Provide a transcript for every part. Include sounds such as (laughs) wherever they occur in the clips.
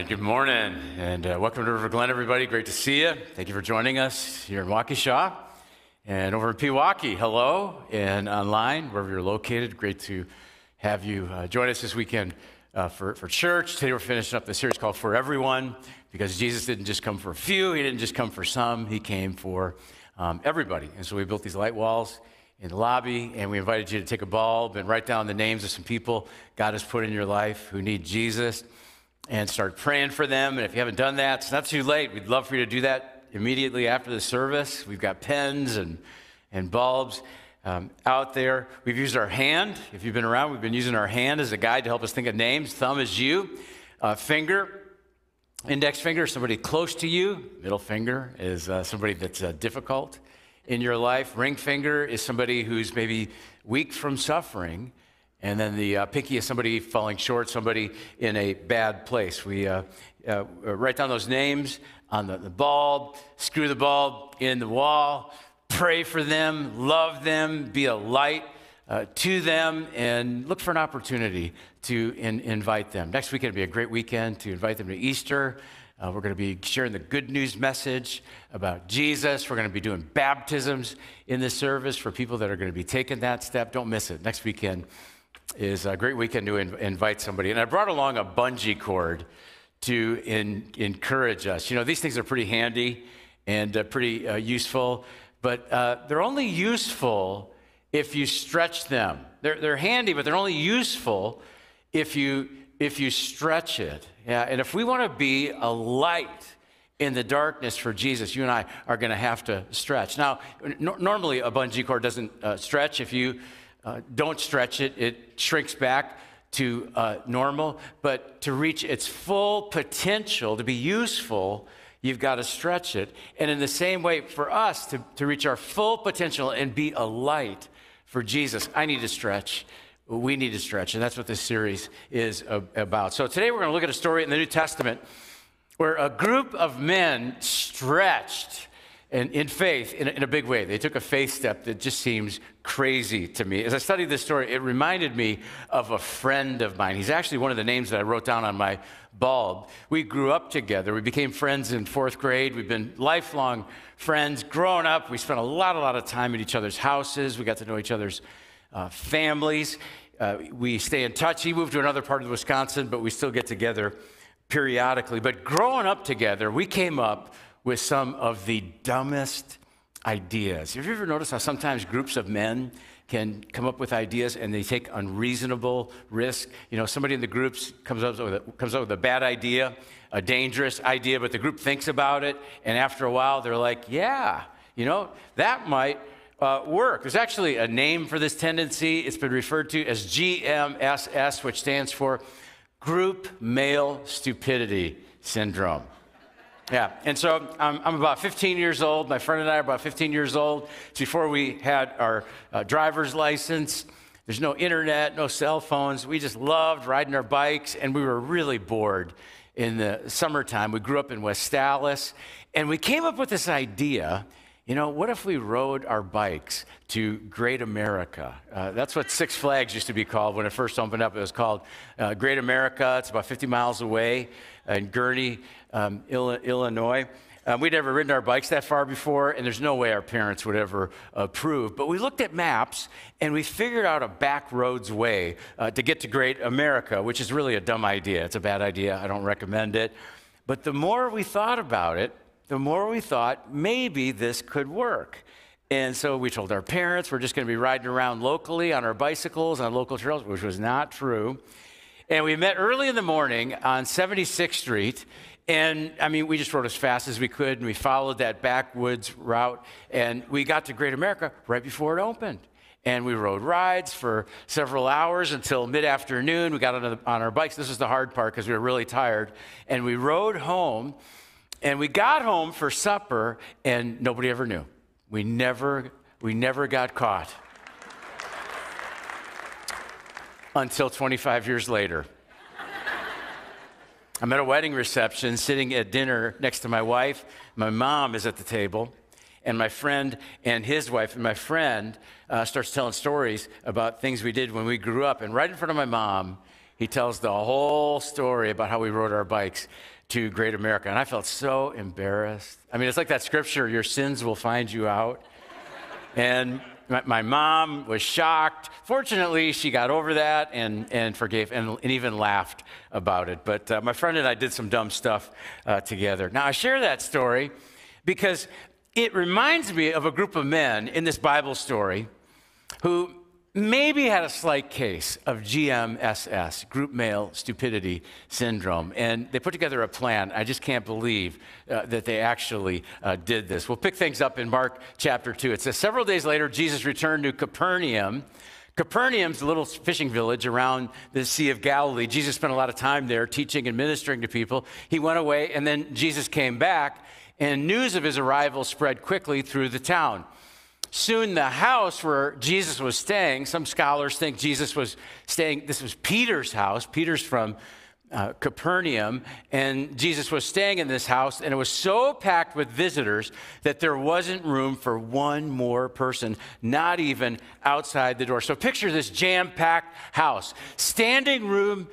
right, good morning, and uh, welcome to River Glen, everybody. Great to see you. Thank you for joining us here in Waukesha and over in Pewaukee. Hello, and online, wherever you're located. Great to have you uh, join us this weekend uh, for, for church. Today we're finishing up the series called For Everyone, because Jesus didn't just come for a few, He didn't just come for some, He came for um, everybody. And so we built these light walls in the lobby, and we invited you to take a bulb and write down the names of some people God has put in your life who need Jesus and start praying for them. And if you haven't done that, it's not too late. We'd love for you to do that immediately after the service. We've got pens and, and bulbs um, out there. We've used our hand. If you've been around, we've been using our hand as a guide to help us think of names. Thumb is you, uh, finger, index finger is somebody close to you, middle finger is uh, somebody that's uh, difficult in your life, ring finger is somebody who's maybe weak from suffering. And then the uh, pinky is somebody falling short, somebody in a bad place. We uh, uh, write down those names on the, the bulb, screw the bulb in the wall, pray for them, love them, be a light uh, to them, and look for an opportunity to in, invite them. Next weekend will be a great weekend to invite them to Easter. Uh, we're going to be sharing the good news message about Jesus. We're going to be doing baptisms in this service for people that are going to be taking that step. Don't miss it. Next weekend is a great weekend to in, invite somebody. And I brought along a bungee cord to in, encourage us. You know, these things are pretty handy and uh, pretty uh, useful, but uh, they're only useful if you stretch them. They're, they're handy, but they're only useful if you, if you stretch it. Yeah, and if we want to be a light in the darkness for Jesus, you and I are going to have to stretch. Now, normally a bungee cord doesn't uh, stretch. If you uh, don't stretch it, it shrinks back to uh, normal. But to reach its full potential, to be useful, you've got to stretch it. And in the same way, for us to, to reach our full potential and be a light for Jesus, I need to stretch. We need to stretch. And that's what this series is about. So today we're going to look at a story in the New Testament where a group of men stretched and in faith in a, in a, big way. They took a faith step that just seems crazy to me. As I studied this story, it reminded me of a friend of mine. He's actually one of the names that I wrote down on my bulb. We grew up together. We became friends in fourth grade. We've been lifelong friends. Growing up, we spent a lot, a lot of time at each other's houses. We got to know each other's uh, families. Uh, we stay in touch. He moved to another part of Wisconsin, but we still get together periodically. But growing up together, we came up with some of the dumbest ideas. Have you ever noticed how sometimes groups of men can come up with ideas and they take unreasonable risk? You know, somebody in the groups comes up with a, comes up with a bad idea, a dangerous idea, but the group thinks about it, and after a while they're like, yeah, you know, that might uh, work. There's actually a name for this tendency. It's been referred to as GMSS, which stands for Group Male Stupidity Syndrome. Yeah, and so I'm, I'm, about 15 years old. My friend and I are about 15 years old. It's before we had our uh, driver's license. There's no internet, no cell phones. We just loved riding our bikes, and we were really bored in the summertime. We grew up in West Allis, and we came up with this idea you know, what if we rode our bikes to Great America? Uh, that's what Six Flags used to be called when it first opened up. It was called uh, Great America. It's about 50 miles away in Gurnee, um, Illinois. Um, we'd never ridden our bikes that far before, and there's no way our parents would ever approve. But we looked at maps and we figured out a back roads way uh, to get to Great America, which is really a dumb idea. It's a bad idea. I don't recommend it. But the more we thought about it, the more we thought maybe this could work. And so we told our parents we're just going to be riding around locally on our bicycles on local trails, which was not true. And we met early in the morning on 76th Street. And I mean, we just rode as fast as we could, and we followed that backwoods route. And we got to Great America right before it opened. And we rode rides for several hours until mid afternoon. We got on, the, on our bikes. This was the hard part because we were really tired. And we rode home. And we got home for supper, and nobody ever knew. We never, we never got caught until 25 years later. I'm at a wedding reception, sitting at dinner next to my wife. My mom is at the table, and my friend and his wife. And my friend uh, starts telling stories about things we did when we grew up. And right in front of my mom, he tells the whole story about how we rode our bikes to Great America. And I felt so embarrassed. I mean, it's like that scripture your sins will find you out. And my, mom was shocked. Fortunately, she got over that and, and forgave and, and even laughed about it. But uh, my friend and I did some dumb stuff uh, together. Now, I share that story because it reminds me of a group of men in this Bible story who maybe had a slight case of GMSS, group male stupidity syndrome. And they put together a plan. I just can't believe uh, that they actually uh, did this. We'll pick things up in Mark chapter 2. It says, Several days later, Jesus returned to Capernaum. Capernaum's a little fishing village around the Sea of Galilee. Jesus spent a lot of time there teaching and ministering to people. He went away, and then Jesus came back, and news of his arrival spread quickly through the town. Soon, the house where Jesus was staying, some scholars think Jesus was staying, this was Peter's house. Peter's from uh, Capernaum, and Jesus was staying in this house, and it was so packed with visitors that there wasn't room for one more person, not even outside the door. So picture this jam packed house, standing room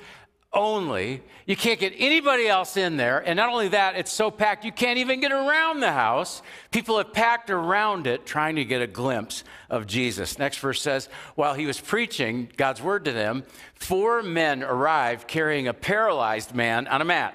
only. You can't get anybody else in there. And not only that, it's so packed you can't even get around the house. People have packed around it trying to get a glimpse of Jesus. Next verse says, While he was preaching God's word to them, four men arrived carrying a paralyzed man on a mat.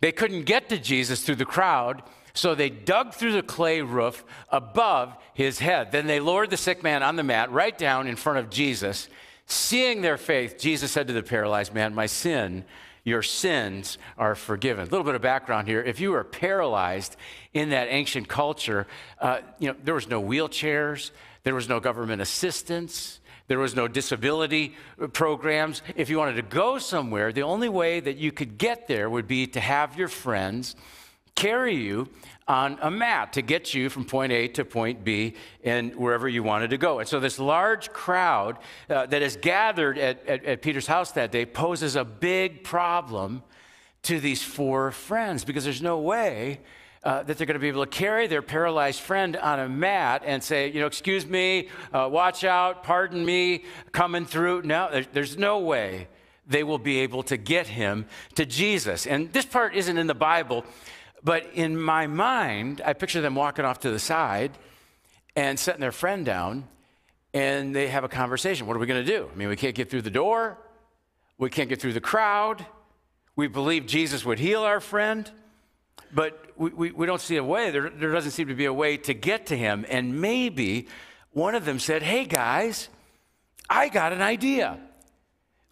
They couldn't get to Jesus through the crowd. So they dug through the clay roof above his head. Then they lowered the sick man on the mat right down in front of Jesus. Seeing their faith, Jesus said to the paralyzed man, My sin, your sins are forgiven. A little bit of background here. If you were paralyzed in that ancient culture, uh, you know, there was no wheelchairs, there was no government assistance. There was no disability programs. If you wanted to go somewhere, the only way that you could get there would be to have your friends carry you on a mat to get you from point A to point B and wherever you wanted to go. And so, this large crowd uh, that is gathered at, at, at Peter's house that day poses a big problem to these four friends because there's no way uh, that they're going to be able to carry their paralyzed friend on a mat and say, you know, excuse me, uh, watch out, pardon me, coming through. No, there's, there's no way they will be able to get him to Jesus. And this part isn't in the Bible, but in my mind, I picture them walking off to the side and setting their friend down, and they have a conversation. What are we going to do? I mean, we can't get through the door, we can't get through the crowd. We believe Jesus would heal our friend, but we, we, we don't see a way. There, there doesn't seem to be a way to get to him. And maybe one of them said, Hey, guys, I got an idea.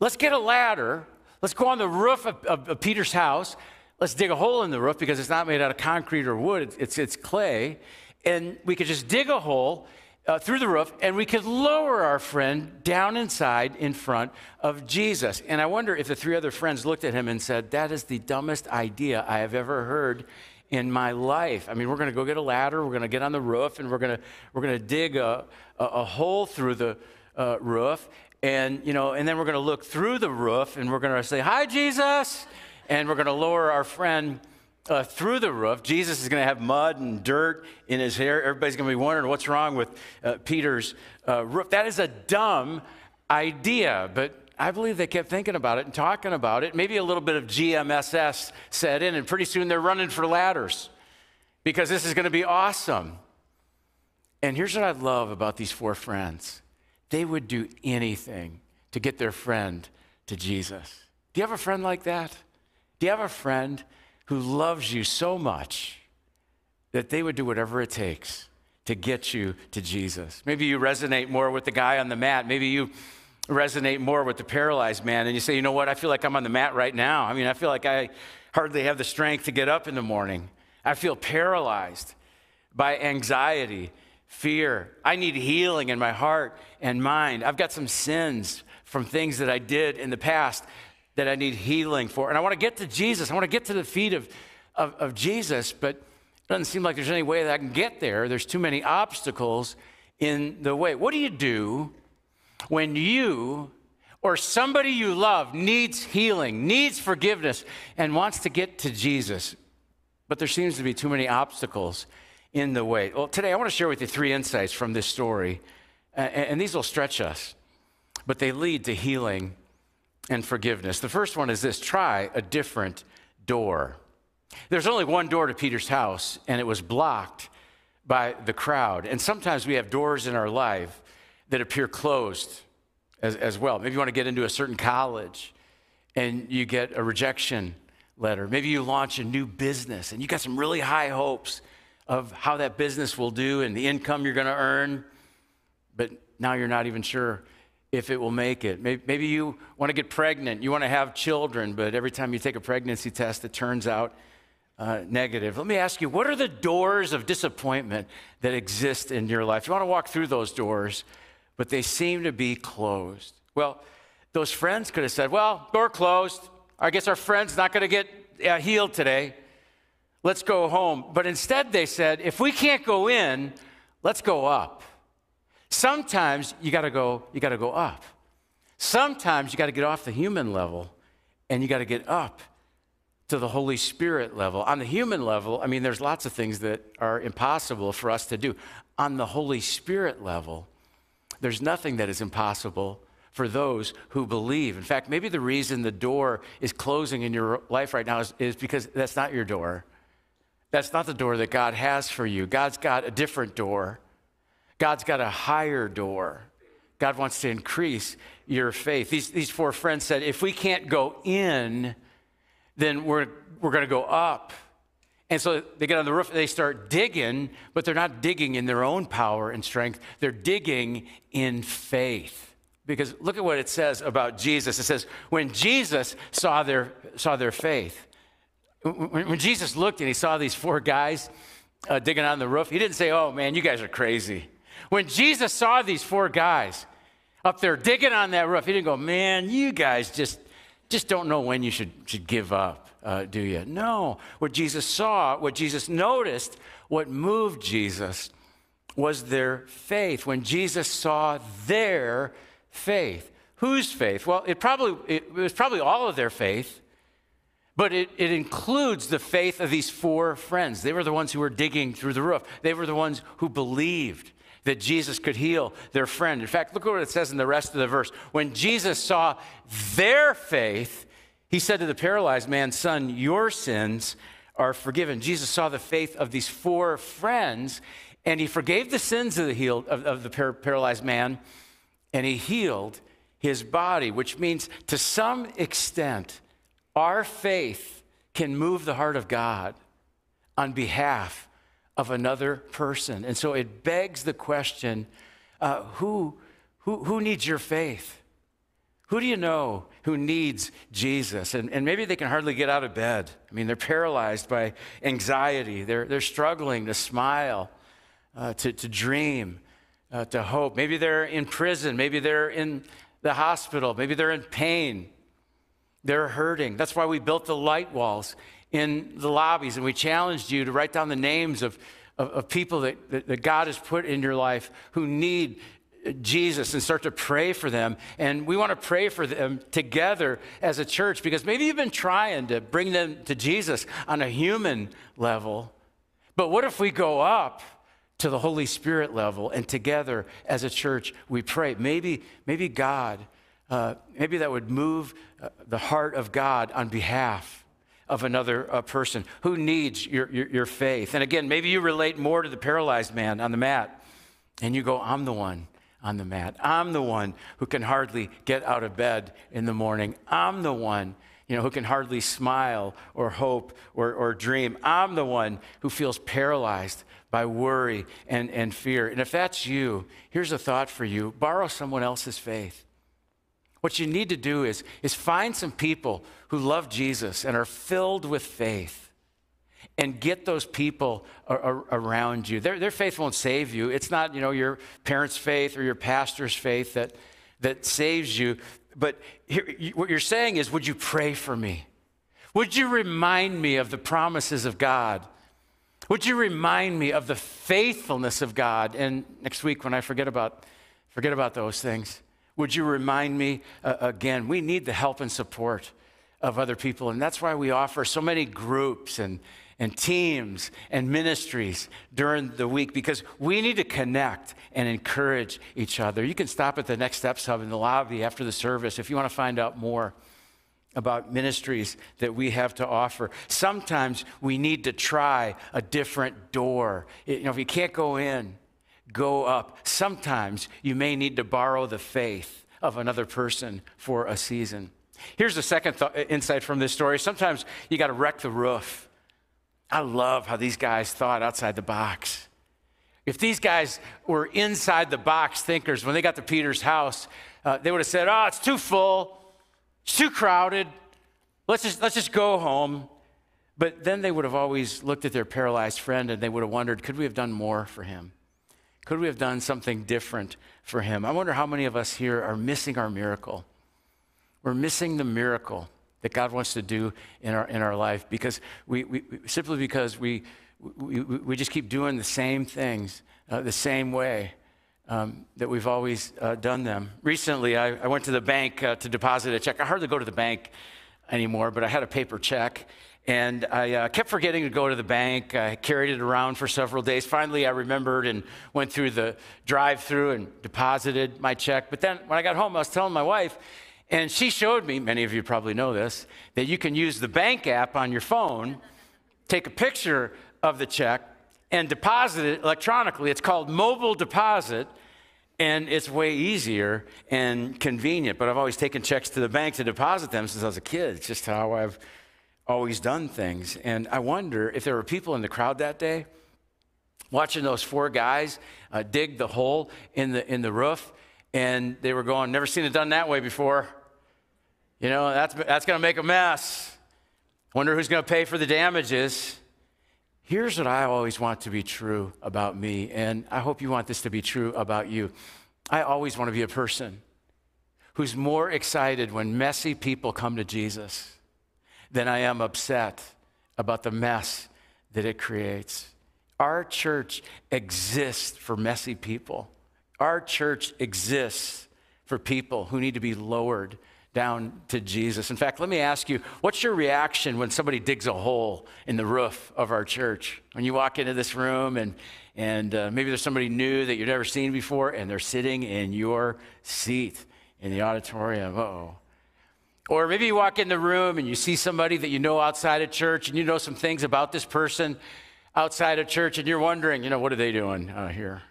Let's get a ladder. Let's go on the roof of, of, of Peter's house let's dig a hole in the roof because it's not made out of concrete or wood, it's, it's clay. And we could just dig a hole uh, through the roof and we could lower our friend down inside in front of Jesus. And I wonder if the three other friends looked at him and said, That is the dumbest idea I have ever heard in my life. I mean, we're going to go get a ladder, we're going to get on the roof, and we're going to, we're going to dig a, a, a hole through the uh, roof. And, you know, and then we're going to look through the roof and we're going to say, Hi, Jesus and we're going to lower our friend uh, through the roof. Jesus is going to have mud and dirt in his hair. Everybody's going to be wondering what's wrong with uh, Peter's uh, roof. That is a dumb idea, but I believe they kept thinking about it and talking about it. Maybe a little bit of GMSS set in, and pretty soon they're running for ladders because this is going to be awesome. And here's what I love about these four friends they would do anything to get their friend to Jesus. Do you have a friend like that? Do you have a friend who loves you so much that they would do whatever it takes to get you to Jesus? Maybe you resonate more with the guy on the mat. Maybe you resonate more with the paralyzed man and you say, you know what, I feel like I'm on the mat right now. I mean, I feel like I hardly have the strength to get up in the morning. I feel paralyzed by anxiety, fear. I need healing in my heart and mind. I've got some sins from things that I did in the past that I need healing for. And I want to get to Jesus. I want to get to the feet of, of, of Jesus, but it doesn't seem like there's any way that I can get there. There's too many obstacles in the way. What do you do when you or somebody you love needs healing, needs forgiveness, and wants to get to Jesus, but there seems to be too many obstacles in the way? Well, today I want to share with you three insights from this story, and these will stretch us, but they lead to healing and forgiveness. The first one is this try a different door. There's only one door to Peter's house, and it was blocked by the crowd. And sometimes we have doors in our life that appear closed as, as well. Maybe you want to get into a certain college and you get a rejection letter. Maybe you launch a new business and you got some really high hopes of how that business will do and the income you're going to earn, but now you're not even sure if it will make it. Maybe, you want to get pregnant, you want to have children, but every time you take a pregnancy test, it turns out uh, negative. Let me ask you, what are the doors of disappointment that exist in your life? You want to walk through those doors, but they seem to be closed. Well, those friends could have said, Well, door closed. I guess our friend's not going to get uh, healed today. Let's go home. But instead, they said, If we can't go in, let's go up. Sometimes you got to go, you got to go up. Sometimes you got to get off the human level and you got to get up to the Holy Spirit level. On the human level, I mean, there's lots of things that are impossible for us to do. On the Holy Spirit level, there's nothing that is impossible for those who believe. In fact, maybe the reason the door is closing in your life right now is, is because that's not your door. That's not the door that God has for you. God's got a different door. God's got a higher door. God wants to increase your faith. These, these four friends said, if we can't go in, then we're, we're going to go up. And so they get on the roof and they start digging, but they're not digging in their own power and strength. They're digging in faith. Because look at what it says about Jesus. It says, when Jesus saw their, saw their faith, when, when Jesus looked and he saw these four guys uh, digging on the roof, he didn't say, oh man, you guys are crazy. When Jesus saw these four guys up there digging on that roof, he didn't go, man, you guys just just don't know when you should, should give up, uh, do you? No. What Jesus saw, what Jesus noticed, what moved Jesus was their faith. When Jesus saw their faith. Whose faith? Well, it probably it was probably all of their faith, but it, it includes the faith of these four friends. They were the ones who were digging through the roof. They were the ones who believed that Jesus could heal their friend. In fact, look at what it says in the rest of the verse. When Jesus saw their faith, he said to the paralyzed man, Son, your sins are forgiven. Jesus saw the faith of these four friends, and he forgave the sins of the, healed, of, of the par- paralyzed man, and he healed his body, which means to some extent, our faith can move the heart of God on behalf of another person. And so it begs the question uh, who, who, who needs your faith? Who do you know who needs Jesus? And, and maybe they can hardly get out of bed. I mean, they're paralyzed by anxiety, they're, they're struggling to smile, uh, to, to dream, uh, to hope. Maybe they're in prison, maybe they're in the hospital, maybe they're in pain. They're hurting. That's why we built the light walls in the lobbies, and we challenged you to write down the names of, of, of people that, that, that God has put in your life who need Jesus and start to pray for them. And we want to pray for them together as a church because maybe you've been trying to bring them to Jesus on a human level. But what if we go up to the Holy Spirit level and together as a church we pray? Maybe, maybe God, uh, maybe that would move uh, the heart of God on behalf of another uh, person who needs your, your, your faith. And again, maybe you relate more to the paralyzed man on the mat, and you go, I'm the one on the mat. I'm the one who can hardly get out of bed in the morning. I'm the one you know, who can hardly smile or hope or, or dream. I'm the one who feels paralyzed by worry and, and fear. And if that's you, here's a thought for you borrow someone else's faith. What you need to do is, is find some people who love Jesus and are filled with faith and get those people around you. Their, their faith won't save you. It's not, you know, your parents' faith or your pastor's faith that, that saves you. But here, what you're saying is, would you pray for me? Would you remind me of the promises of God? Would you remind me of the faithfulness of God? And next week, when I forget about, forget about those things, would you remind me uh, again? We need the help and support of other people, and that's why we offer so many groups and, and teams and ministries during the week because we need to connect and encourage each other. You can stop at the Next Steps Hub in the lobby after the service if you want to find out more about ministries that we have to offer. Sometimes we need to try a different door. You know, if you can't go in, go up. Sometimes you may need to borrow the faith of another person for a season. Here's the second th- insight from this story. Sometimes you got to wreck the roof. I love how these guys thought outside the box. If these guys were inside the box thinkers, when they got to Peter's house, uh, they would have said, Oh, it's too full, it's too crowded, let's just, let's just go home. But then they would have always looked at their paralyzed friend and they would have wondered, Could we have done more for him? Could we have done something different for him? I wonder how many of us here are missing our miracle. We're missing the miracle that God wants to do in our, in our life because we, we simply because we, we, we just keep doing the same things uh, the same way um, that we've always uh, done them. Recently, I, I, went to the bank uh, to deposit a check. I hardly go to the bank anymore, but I had a paper check. And I uh, kept forgetting to go to the bank. I carried it around for several days. Finally, I remembered and went through the drive through and deposited my check. But then when I got home, I was telling my wife, and she showed me, many of you probably know this, that you can use the bank app on your phone, take a picture of the check, and deposit it electronically. It's called mobile deposit, and it's way easier and convenient. But I've always taken checks to the bank to deposit them since I was a kid. It's just how I've always done things. And I wonder if there were people in the crowd that day watching those four guys uh, dig the hole in the, in the roof, and they were going, Never seen it done that way before. You know, that's, that's going to make a mess. Wonder who's going to pay for the damages. Here's what I always want to be true about me, and I hope you want this to be true about you. I always want to be a person who's more excited when messy people come to Jesus than I am upset about the mess that it creates. Our church exists for messy people. Our church exists for people who need to be lowered down to Jesus. In fact, let me ask you what's your reaction when somebody digs a hole in the roof of our church? When you walk into this room and, and uh, maybe there's somebody new that you've never seen before and they're sitting in your seat in the auditorium. oh. Or maybe you walk in the room and you see somebody that you know outside of church and you know some things about this person outside of church and you're wondering, you know, what are they doing uh, here?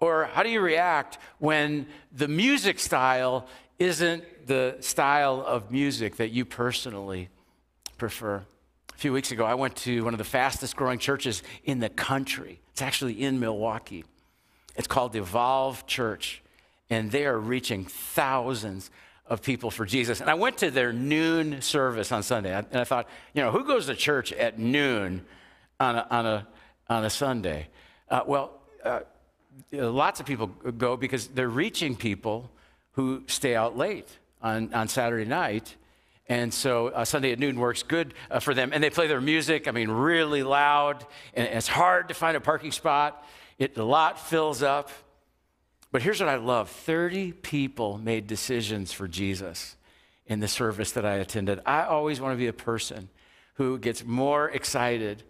Or how do you react when the music style isn't the style of music that you personally prefer. A few weeks ago, I went to one of the fastest growing churches in the country. It's actually in Milwaukee. It's called the Evolve Church, and they are reaching thousands of people for Jesus. And I went to their noon service on Sunday, and I thought, you know, who goes to church at noon on a, on a, on a Sunday? Uh, well, uh, lots of people go because they're reaching people who stay out late on, on Saturday night. And so uh, Sunday at noon works good uh, for them. And they play their music, I mean, really loud. And it's hard to find a parking spot. It, the lot fills up. But here's what I love 30 people made decisions for Jesus in the service that I attended. I always want to be a person who gets more excited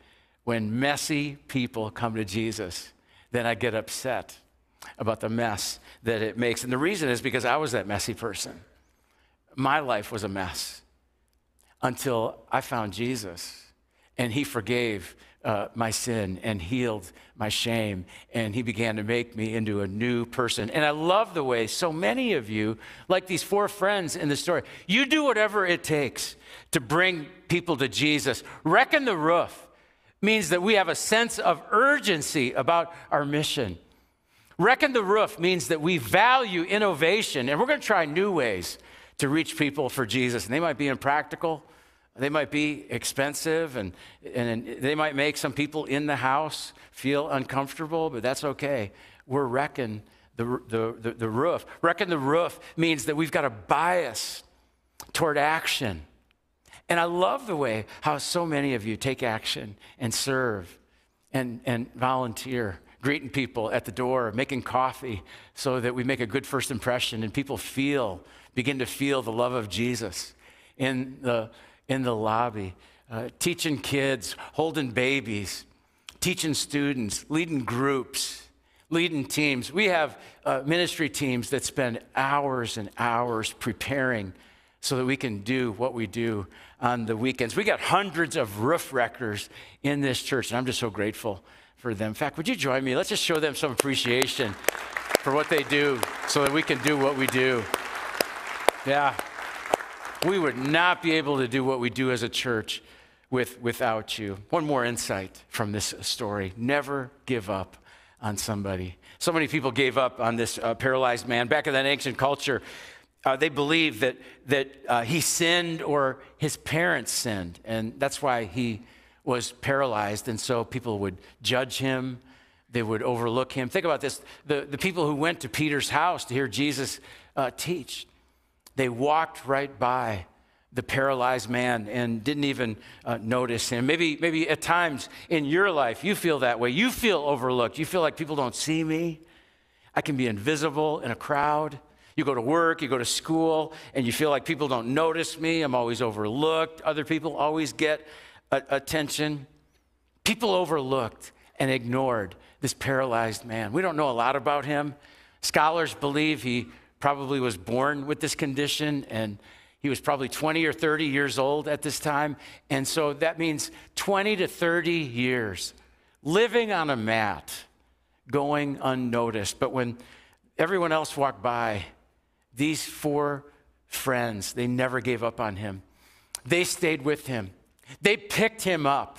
when messy people come to Jesus than I get upset about the mess that it makes. And the reason is because I was that messy person. My life was a mess until I found Jesus and he forgave uh, my sin and healed my shame, and he began to make me into a new person. And I love the way so many of you, like these four friends in the story, you do whatever it takes to bring people to Jesus. Wrecking the roof means that we have a sense of urgency about our mission. Wrecking the roof means that we value innovation and we're going to try new ways to reach people for Jesus. And they might be impractical, they might be expensive, and, and they might make some people in the house feel uncomfortable, but that's okay. We're wrecking the, the, the, the roof. Wrecking the roof means that we've got a bias toward action. And I love the way how so many of you take action and serve and, and volunteer greeting people at the door, making coffee so that we make a good first impression and people feel, begin to feel the love of Jesus in the, in the lobby. uh, teaching kids, holding babies, teaching students, leading groups, leading teams. We have uh, ministry teams that spend hours and hours preparing so that we can do what we do on the weekends. We got hundreds of roof wreckers in this church, and I'm just so grateful for them. In fact, would you join me? Let's just show them some appreciation for what they do so that we can do what we do. Yeah. We would not be able to do what we do as a church with, without you. One more insight from this story never give up on somebody. So many people gave up on this uh, paralyzed man. Back in that ancient culture, uh, they believed that, that uh, he sinned or his parents sinned, and that's why he was paralyzed. And so people would judge him, they would overlook him. Think about this the, the people who went to Peter's house to hear Jesus uh, teach, they walked right by the paralyzed man and didn't even uh, notice him. Maybe, maybe at times in your life you feel that way. You feel overlooked. You feel like people don't see me. I can be invisible in a crowd. You go to work, you go to school, and you feel like people don't notice me. I'm always overlooked. Other people always get a- attention. People overlooked and ignored this paralyzed man. We don't know a lot about him. Scholars believe he probably was born with this condition and he was probably 20 or 30 years old at this time. And so that means 20 to 30 years living on a mat, going unnoticed. But when everyone else walked by, these four friends, they never gave up on him. They stayed with him. They picked him up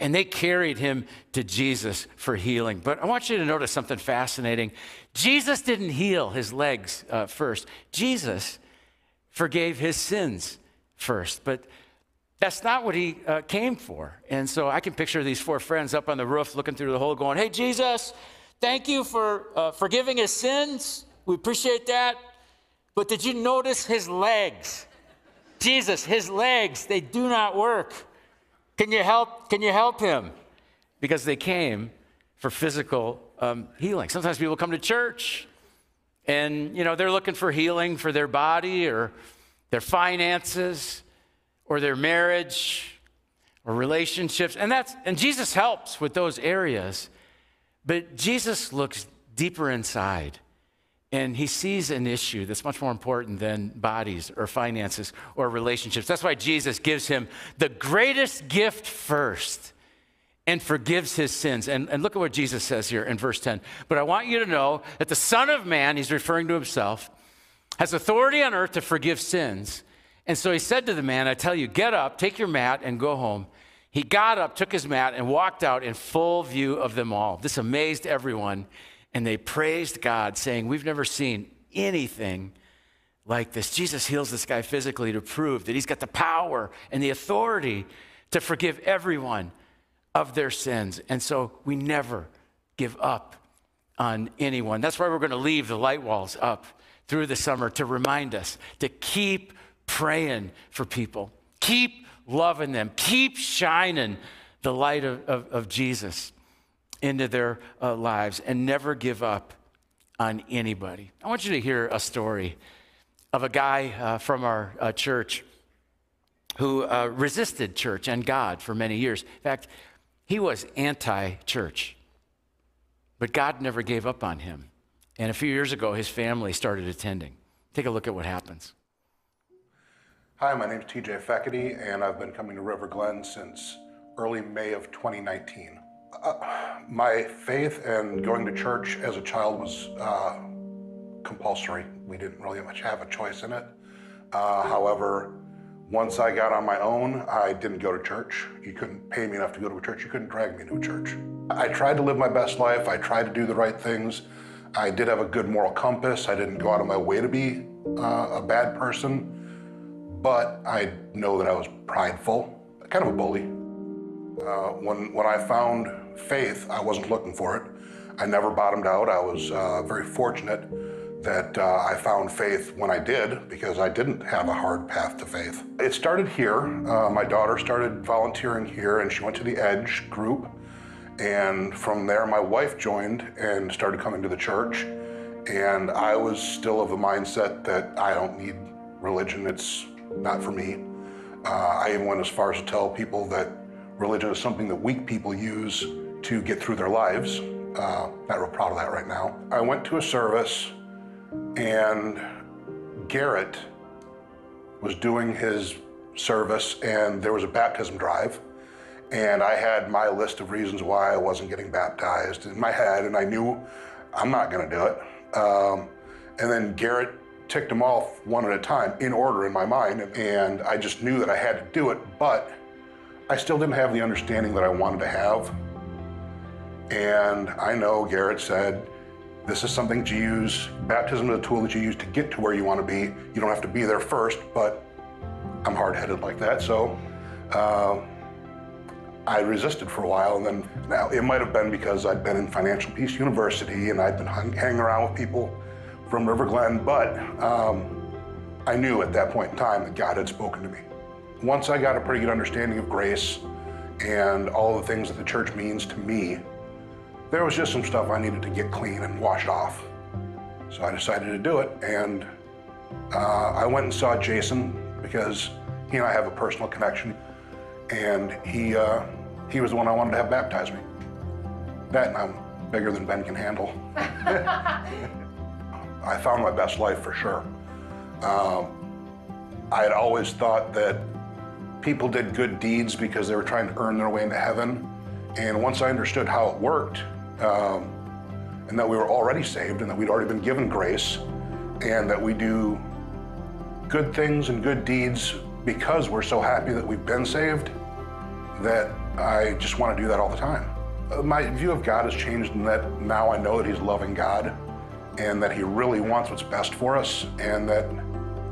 and they carried him to Jesus for healing. But I want you to notice something fascinating. Jesus didn't heal his legs uh, first, Jesus forgave his sins first. But that's not what he uh, came for. And so I can picture these four friends up on the roof looking through the hole going, Hey, Jesus, thank you for uh, forgiving his sins. We appreciate that. But did you notice his legs? Jesus, his legs, they do not work. Can you help, can you help him? Because they came for physical um, healing. Sometimes people come to church and, you know, they're looking for healing for their body or their finances or their marriage or relationships. And that's, and Jesus helps with those areas. But Jesus looks deeper inside and he sees an issue that's much more important than bodies or finances or relationships. That's why Jesus gives him the greatest gift first and forgives his sins. And, and look at what Jesus says here in verse 10. But I want you to know that the Son of Man, he's referring to himself, has authority on earth to forgive sins. And so he said to the man, I tell you, get up, take your mat, and go home. He got up, took his mat, and walked out in full view of them all. This amazed everyone and they praised God, saying, We've never seen anything like this. Jesus heals this guy physically to prove that he's got the power and the authority to forgive everyone of their sins. And so we never give up on anyone. That's why we're going to leave the light walls up through the summer to remind us to keep praying for people, keep loving them, keep shining the light of, of, of Jesus into their uh, lives and never give up on anybody. I want you to hear a story of a guy uh, from our uh, church who uh, resisted church and God for many years. In fact, he was anti church, but God never gave up on him. And a few years ago, his family started attending. Take a look at what happens. Hi, my name is TJ Feckety, and I've been coming to River Glen since early May of 2019. Uh, my faith and going to church as a child was uh, compulsory. We didn't really much have a choice in it. Uh, however, once I got on my own, I didn't go to church. You couldn't pay me enough to go to a church. You couldn't drag me to a church. I tried to live my best life. I tried to do the right things. I did have a good moral compass. I didn't go out of my way to be uh, a bad person. But I know that I was prideful, kind of a bully. Uh, when, when I found faith, I wasn't looking for it. I never bottomed out. I was uh, very fortunate that uh, I found faith when I did because I didn't have a hard path to faith. It started here. Uh, my daughter started volunteering here and she went to the Edge group. And from there, my wife joined and started coming to the church. And I was still of the mindset that I don't need religion, it's not for me. Uh, I even went as far as to tell people that religion is something that weak people use to get through their lives. Uh, I'm not real proud of that right now. I went to a service and Garrett was doing his service and there was a baptism drive. And I had my list of reasons why I wasn't getting baptized in my head, and I knew I'm not going to do it. Um, and then Garrett ticked them off one at a time in order in my mind, and I just knew that I had to do it, but I still didn't have the understanding that I wanted to have. And I know Garrett said, this is something to use. Baptism is a tool that you use to get to where you want to be. You don't have to be there first, but I'm hard headed like that. So uh, I resisted for a while. And then now it might have been because I'd been in Financial Peace University and I'd been hang, hanging around with people from River Glen, but um, I knew at that point in time that God had spoken to me. Once I got a pretty good understanding of grace and all the things that the church means to me, there was just some stuff I needed to get clean and washed off. So I decided to do it, and uh, I went and saw Jason because he and I have a personal connection, and he uh, he was the one I wanted to have baptize me. That and I'm bigger than Ben can handle. (laughs) I found my best life for sure. Um, I had always thought that people did good deeds because they were trying to earn their way into heaven. And once I understood how it worked, um, and that we were already saved, and that we'd already been given grace, and that we do good things and good deeds because we're so happy that we've been saved, that I just want to do that all the time. Uh, my view of God has changed in that now I know that He's loving God and that He really wants what's best for us, and that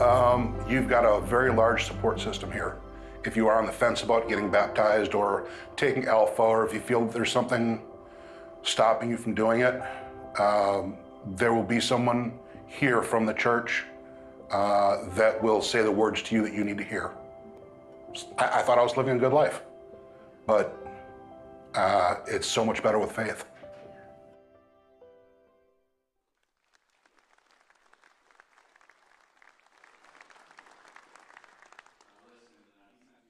um, you've got a very large support system here. If you are on the fence about getting baptized or taking Alpha, or if you feel there's something stopping you from doing it, um, there will be someone here from the church uh, that will say the words to you that you need to hear. I, I thought I was living a good life, but uh, it's so much better with faith.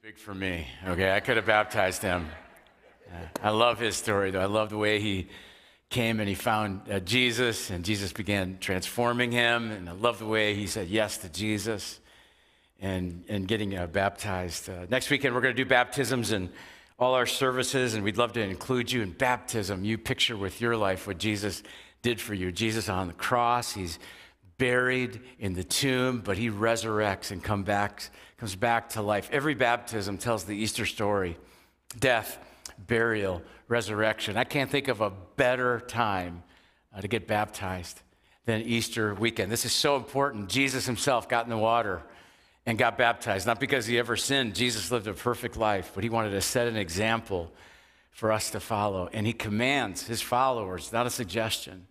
Big for me. Okay, I could have baptized him. I love his story, though. I love the way he came and he found uh, Jesus, and Jesus began transforming him. And I love the way he said yes to Jesus and, and getting uh, baptized. Uh, next weekend, we're going to do baptisms in all our services, and we'd love to include you in baptism. You picture with your life what Jesus did for you. Jesus on the cross, he's buried in the tomb, but he resurrects and come back, comes back to life. Every baptism tells the Easter story death, burial, resurrection. I can't think of a better time uh, to get baptized than Easter weekend. This is so important. Jesus himself got in the water and got baptized, not because he ever sinned. Jesus lived a perfect life, but he wanted to set an example for us to follow. And he commands his followers, not a suggestion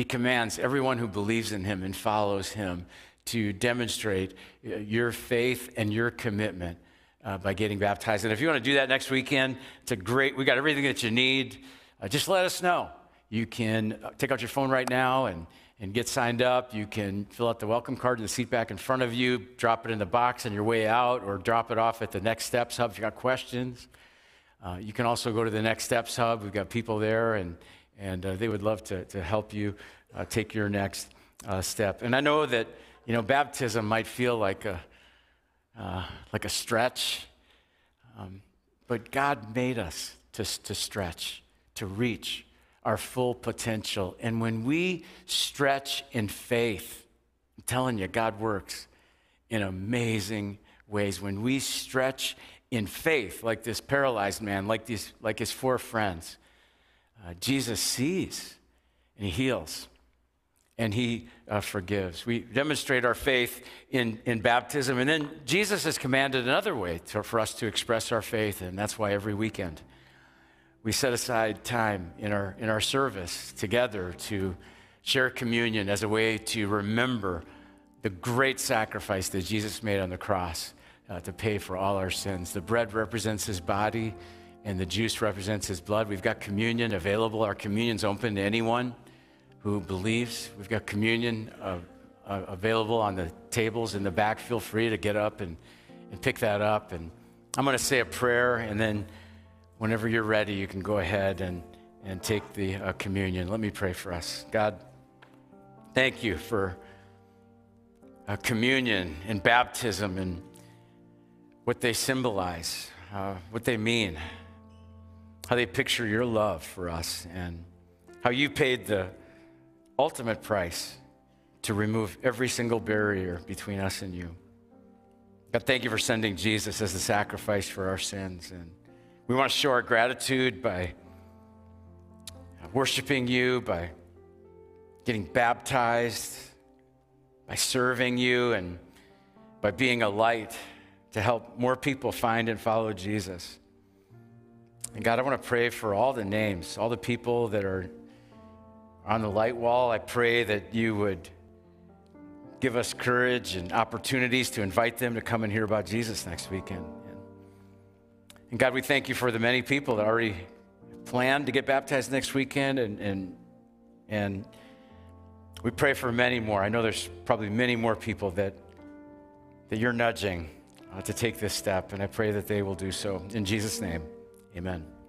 he commands everyone who believes in him and follows him to demonstrate uh, your faith and your commitment uh, by getting baptized. And if you want to do that next weekend, it's a great, we got everything that you need. Uh, just let us know. You can uh, take out your phone right now and, and get signed up. You can fill out the welcome card in the seat back in front of you, drop it in the box on your way out, or drop it off at the Next Steps Hub if you got questions. Uh, you can also go to the Next Steps Hub. We've got people there, and and uh, they would love to, to help you uh, take your next uh, step. And I know that, you know, baptism might feel like a, uh, like a stretch, um, but God made us to, to stretch, to reach our full potential. And when we stretch in faith, I'm telling you, God works in amazing ways. When we stretch in faith, like this paralyzed man, like, these, like his four friends, uh, Jesus sees and he heals and he uh, forgives. We demonstrate our faith in, in baptism. And then Jesus has commanded another way to, for us to express our faith, and that's why every weekend we set aside time in our, in our service together to share communion as a way to remember the great sacrifice that Jesus made on the cross uh, to pay for all our sins. The bread represents his body and the juice represents his blood. We've got communion available. Our communion's open to anyone who believes. We've got communion uh, uh, available on the tables in the back. Feel free to get up and, and pick that up. And I'm going to say a prayer, and then whenever you're ready, you can go ahead and, and take the uh, communion. Let me pray for us. God, thank you for uh, communion and baptism and what they symbolize, uh, what they mean, how they picture your love for us, and how you paid the ultimate price to remove every single barrier between us and you. God, thank you for sending Jesus as the sacrifice for our sins. And we want to show our gratitude by worshiping you, by getting baptized, by serving you, and by being a light to help more people find and follow Jesus. And God, I want to pray for all the names, all the people that are on the light wall. I pray that you would give us courage and opportunities to invite them to come and hear about Jesus next weekend. And God, we thank you for the many people that already plan to get baptized next weekend and, and, and we pray for many more. I know there's probably many more people that, that you're nudging uh, to take this step, and I pray that they will do so. In Jesus' name, amen.